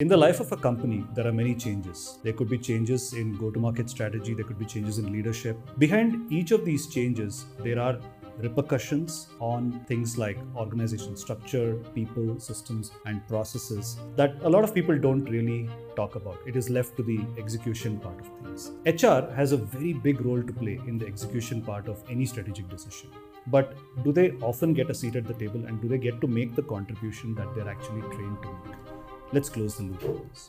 In the life of a company, there are many changes. There could be changes in go to market strategy, there could be changes in leadership. Behind each of these changes, there are repercussions on things like organization structure, people, systems, and processes that a lot of people don't really talk about. It is left to the execution part of things. HR has a very big role to play in the execution part of any strategic decision. But do they often get a seat at the table and do they get to make the contribution that they're actually trained to make? Let's close the loop on this.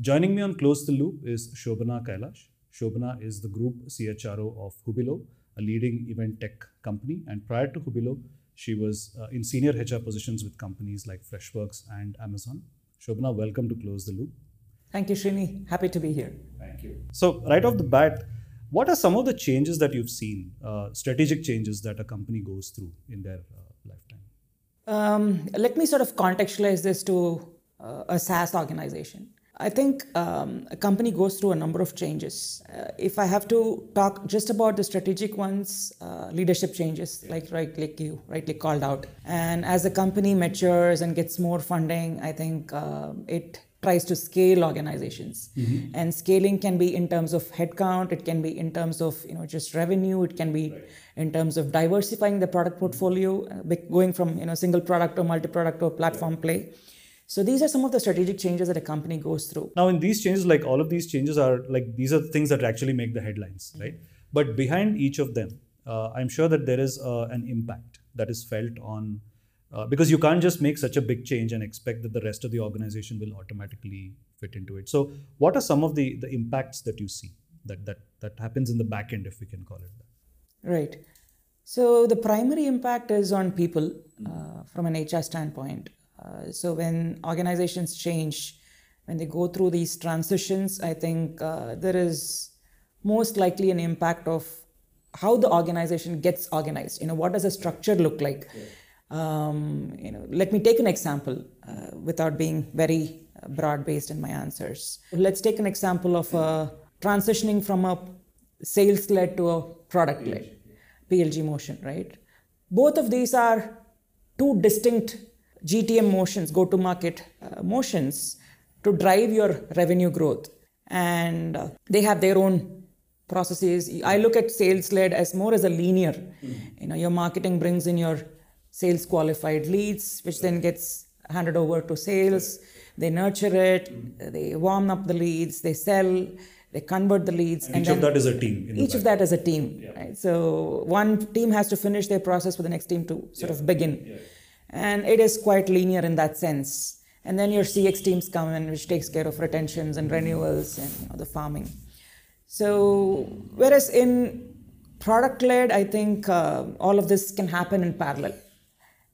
Joining me on Close the Loop is Shobana Kailash. Shobana is the group CHRO of Hubilo, a leading event tech company. And prior to Hubilo, she was uh, in senior HR positions with companies like Freshworks and Amazon. Shobana, welcome to Close the Loop. Thank you, Srini. Happy to be here. Thank you. So, right off the bat, what are some of the changes that you've seen, uh, strategic changes that a company goes through in their uh, lifetime? Um, let me sort of contextualize this to uh, a SaaS organization. I think um, a company goes through a number of changes. Uh, if I have to talk just about the strategic ones, uh, leadership changes, like right, like you rightly called out, and as the company matures and gets more funding, I think uh, it tries to scale organizations. Mm-hmm. And scaling can be in terms of headcount, it can be in terms of you know just revenue, it can be right. in terms of diversifying the product portfolio, uh, going from you know single product or multi-product or platform right. play. So these are some of the strategic changes that a company goes through. Now, in these changes, like all of these changes are like these are the things that actually make the headlines, right? But behind each of them, uh, I'm sure that there is uh, an impact that is felt on uh, because you can't just make such a big change and expect that the rest of the organization will automatically fit into it. So, what are some of the the impacts that you see that that that happens in the back end, if we can call it that? Right. So the primary impact is on people uh, from an HR standpoint. Uh, so when organizations change, when they go through these transitions, I think uh, there is most likely an impact of how the organization gets organized. You know, what does a structure look like? Um, you know, let me take an example uh, without being very uh, broad-based in my answers. Let's take an example of uh, transitioning from a sales-led to a product-led, PLG motion, right? Both of these are two distinct GTM motions, go to market uh, motions, to drive your revenue growth. And uh, they have their own processes. I look at sales led as more as a linear. Mm-hmm. You know, your marketing brings in your sales qualified leads, which then gets handed over to sales. They nurture it, mm-hmm. they warm up the leads, they sell, they convert the leads. And, and each of that is a team. Each of that is a team. Yeah. Right? So one team has to finish their process for the next team to sort yeah. of begin. Yeah and it is quite linear in that sense. And then your CX teams come in, which takes care of retentions and renewals and you know, the farming. So, whereas in product led, I think uh, all of this can happen in parallel.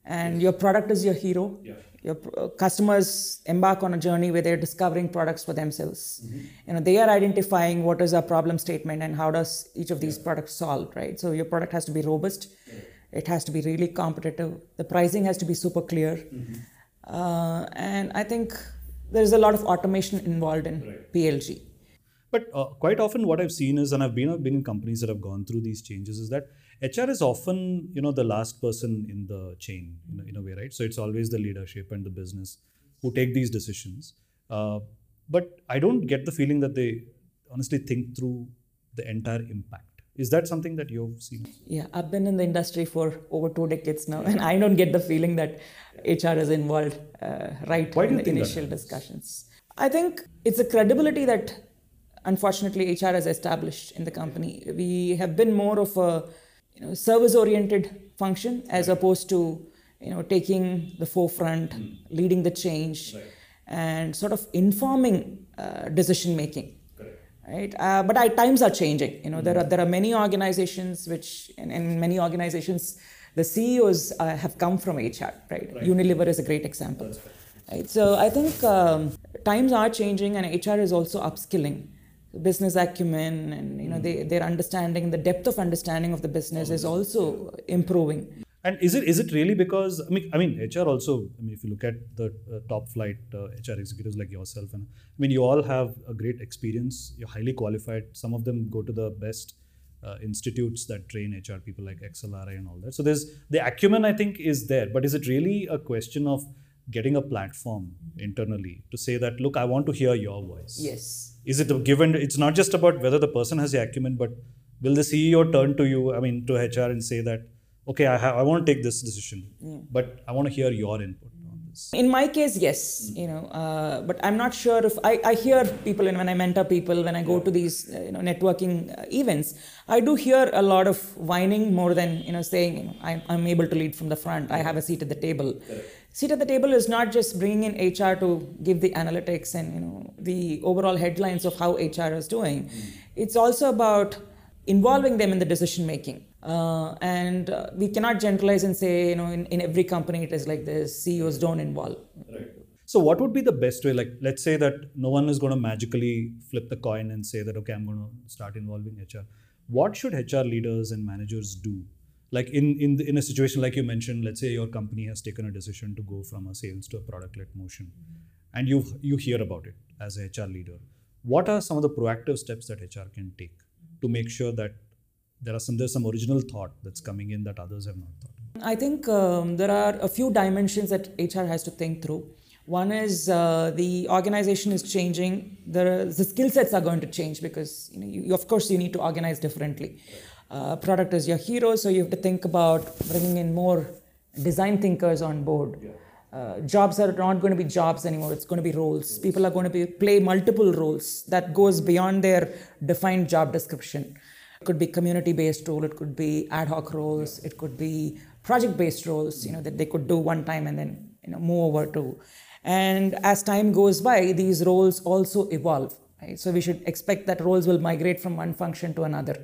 And your product is your hero. Yeah. Your uh, customers embark on a journey where they're discovering products for themselves. Mm-hmm. You know, they are identifying what is our problem statement and how does each of these yeah. products solve, right? So your product has to be robust. Yeah it has to be really competitive. The pricing has to be super clear. Mm-hmm. Uh, and I think there's a lot of automation involved in right. PLG. But uh, quite often, what I've seen is, and I've been, I've been in companies that have gone through these changes, is that HR is often, you know, the last person in the chain, in a, in a way, right? So it's always the leadership and the business who take these decisions. Uh, but I don't get the feeling that they honestly think through the entire impact is that something that you've seen? Yeah, I've been in the industry for over two decades now, and I don't get the feeling that HR is involved uh, right Why in the initial discussions. I think it's a credibility that unfortunately HR has established in the company. We have been more of a you know, service-oriented function as right. opposed to you know taking the forefront, mm. leading the change, right. and sort of informing uh, decision making right? Uh, but I, times are changing. You know, there are there are many organizations which, and, and many organizations, the CEOs uh, have come from HR, right? right? Unilever is a great example. Right. So I think um, times are changing, and HR is also upskilling business acumen and you know mm-hmm. they, their understanding the depth of understanding of the business is also improving and is it is it really because I mean I mean HR also I mean if you look at the uh, top flight uh, HR executives like yourself and I mean you all have a great experience. You're highly qualified. Some of them go to the best uh, institutes that train HR people like XLRI and all that. So there's the acumen I think is there, but is it really a question of getting a platform internally to say that look i want to hear your voice yes is it a given it's not just about whether the person has the acumen but will the ceo turn to you i mean to hr and say that okay i, have, I want to take this decision but i want to hear your input on this. In my case yes you know uh, but i'm not sure if i, I hear people and when i mentor people when i go to these uh, you know networking uh, events i do hear a lot of whining more than you know saying you know, I'm, I'm able to lead from the front i have a seat at the table. Seat at the table is not just bringing in hr to give the analytics and you know the overall headlines of how hr is doing. It's also about involving them in the decision making uh, and uh, we cannot generalize and say, you know, in, in every company it is like this, CEOs don't involve. Right. So, what would be the best way? Like, let's say that no one is going to magically flip the coin and say that, okay, I'm going to start involving HR. What should HR leaders and managers do? Like in in in a situation like you mentioned, let's say your company has taken a decision to go from a sales to a product-led motion, and you you hear about it as a HR leader. What are some of the proactive steps that HR can take to make sure that there are some there's some original thought that's coming in that others have not thought. I think um, there are a few dimensions that HR has to think through. One is uh, the organization is changing. The, the skill sets are going to change because you know, you, of course you need to organize differently. Uh, product is your hero, so you have to think about bringing in more design thinkers on board. Uh, jobs are not going to be jobs anymore. It's going to be roles. People are going to be play multiple roles that goes beyond their defined job description. It could be community-based role, it could be ad hoc roles, it could be project-based roles, you know, that they could do one time and then you know move over to. And as time goes by, these roles also evolve. Right? So we should expect that roles will migrate from one function to another.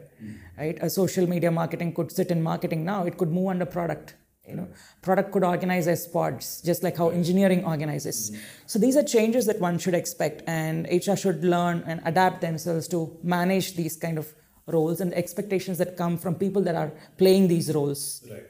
Right? A social media marketing could sit in marketing now, it could move under product. You know, product could organize as pods, just like how engineering organizes. So these are changes that one should expect, and HR should learn and adapt themselves to manage these kind of roles and the expectations that come from people that are playing these roles. Right.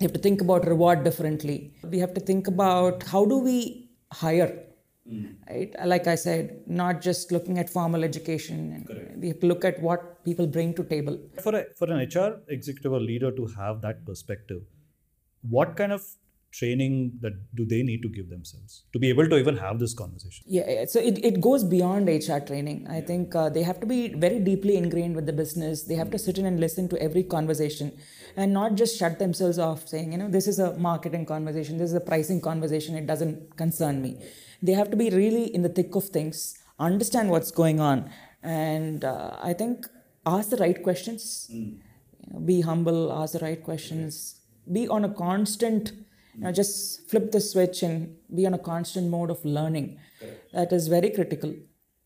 We have to think about reward differently. We have to think about how do we hire. Mm. Right? Like I said, not just looking at formal education. Correct. We have to look at what people bring to table. For a, for an HR executive or leader to have that perspective, what kind of training that do they need to give themselves to be able to even have this conversation? Yeah so it, it goes beyond hr training. I think uh, they have to be very deeply ingrained with the business. They have to sit in and listen to every conversation and not just shut themselves off saying you know this is a marketing conversation. This is a pricing conversation. It doesn't concern me. They have to be really in the thick of things understand what's going on and uh, i think ask the right questions. Mm. you know, be humble ask the right questions. Be on a constant you know, just flip the switch and be on a constant mode of learning. Correct. That is very critical.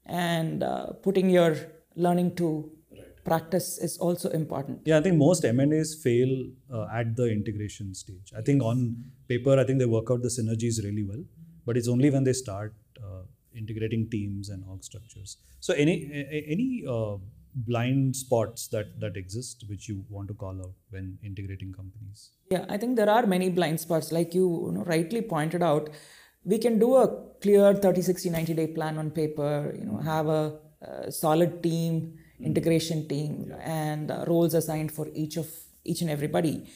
And uh, putting your learning to right. practice is also important. Yeah, I think most M&As fail uh, at the integration stage. I think on paper, I think they work out the synergies really well, but it's only when they start uh, integrating teams and org structures. So any any uh, blind spots that that exist which you want to call out when integrating companies? Yeah i think there are many blind spots. Like you, you know, rightly pointed out we can do a clear 30 60 90 day plan on paper you know have a, a solid team integration team yeah. and uh, roles assigned for each of each and everybody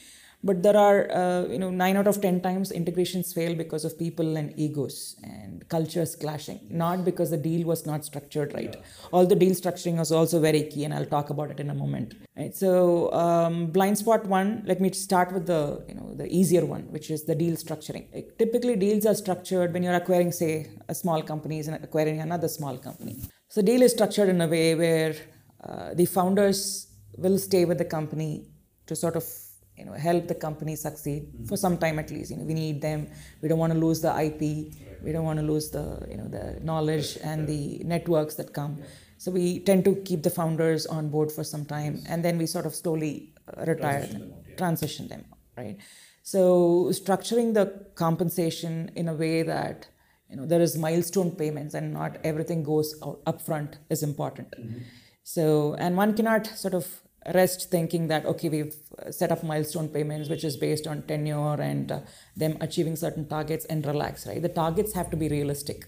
but there are uh, you know 9 out of 10 times integrations fail because of people and egos and cultures clashing. Not because the deal was not structured right. Yeah. all the deal structuring is also very key and i'll talk about it in a moment. Right so um, blind spot one let me start with the you know the easier one which is the deal structuring. Like, typically deals are structured when you're acquiring say a small company and acquiring another small company. So deal is structured in a way where uh, the founders will stay with the company to sort of you know help the company succeed mm-hmm. for some time at least. You know we need them. We don't want to lose the ip we don't want to lose the you know the knowledge and the networks that come. So we tend to keep the founders on board for some time and then we sort of slowly uh, retire transition them, them transition them right? So structuring the compensation in a way that you know there is milestone payments and not everything goes out upfront is important. Mm-hmm. so and one cannot sort of rest thinking that okay we've set up milestone payments which is based on tenure and uh, them achieving certain targets and relax right? The targets have to be realistic.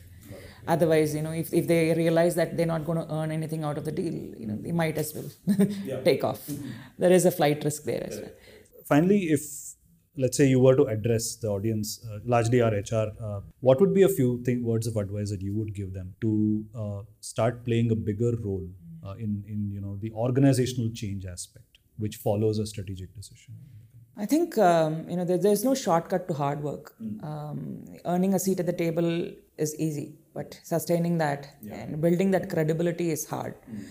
Otherwise you know if, if they realize that they're not going to earn anything out of the deal you know they might as well take off. There is a flight risk there as well. Finally if let's say you were to address the audience, uh, largely our HR, uh, what would be a few thing, words of advice that you would give them to uh, start playing a bigger role uh, in in you know the organizational change aspect, which follows a strategic decision? I think um, you know there, there's no shortcut to hard work. Um, earning a seat at the table is easy, but sustaining that yeah. and building that credibility is hard. Mm.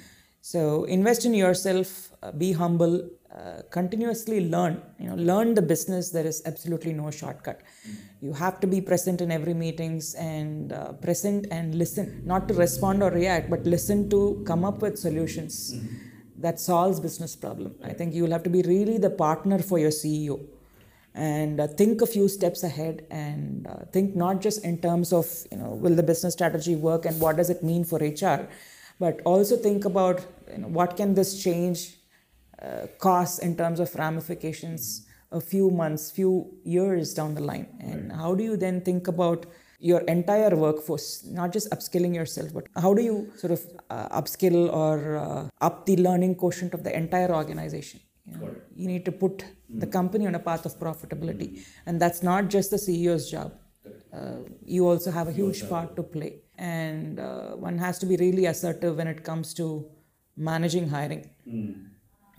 So invest in yourself, uh, be humble, uh, continuously learn. You know, learn the business. There is absolutely no shortcut. Mm. You have to be present in every meetings and uh, present and listen, not to respond or react, but listen to come up with solutions. Mm that solves business problem. I think you will have to be really the partner for your CEO and uh, think a few steps ahead and uh, think not just in terms of you know will the business strategy work and what does it mean for HR, but also think about you know, what can this change uh, cost in terms of ramifications a few months, few years down the line, and how do you then think about your entire workforce, not just upskilling yourself, but how do you sort of uh, upskill or uh, up the learning quotient of the entire organization? You, know, you need to put mm-hmm. the company on a path of profitability, mm-hmm. and that's not just the CEO's job. Uh, you also have a huge part to play, and uh, one has to be really assertive when it comes to managing hiring. Mm.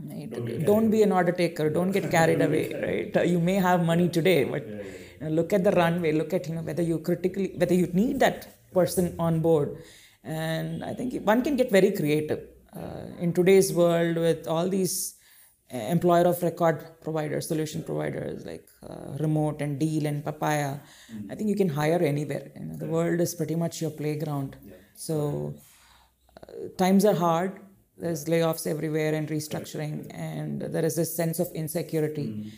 Right? Don't, don't be an order taker. Don't get carried away. Right? You may have money today, but. Yeah, yeah you know, look at the runway look at you know whether you critically whether you need that person on board and i think one can get very creative uh, in today's world with all these uh, employer of record providers solution providers like uh, remote and Deel and papaya mm-hmm. i think you can hire anywhere you know, the world is pretty much your playground yeah. so uh, times are hard there's layoffs everywhere and restructuring and there is this sense of insecurity mm-hmm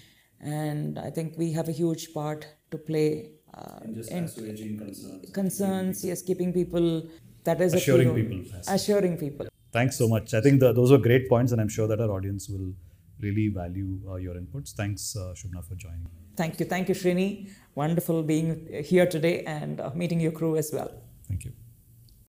and I think we have a huge part to play. Uh, just in concerns. Concerns, yes, keeping people. That is assuring people. Assuring people. Thanks so much. I think the, those were great points, and I'm sure that our audience will really value uh, your inputs. Thanks, uh, Shobana, for joining. Thank you. Thank you, Srini. Wonderful being here today and uh, meeting your crew as well. Thank you.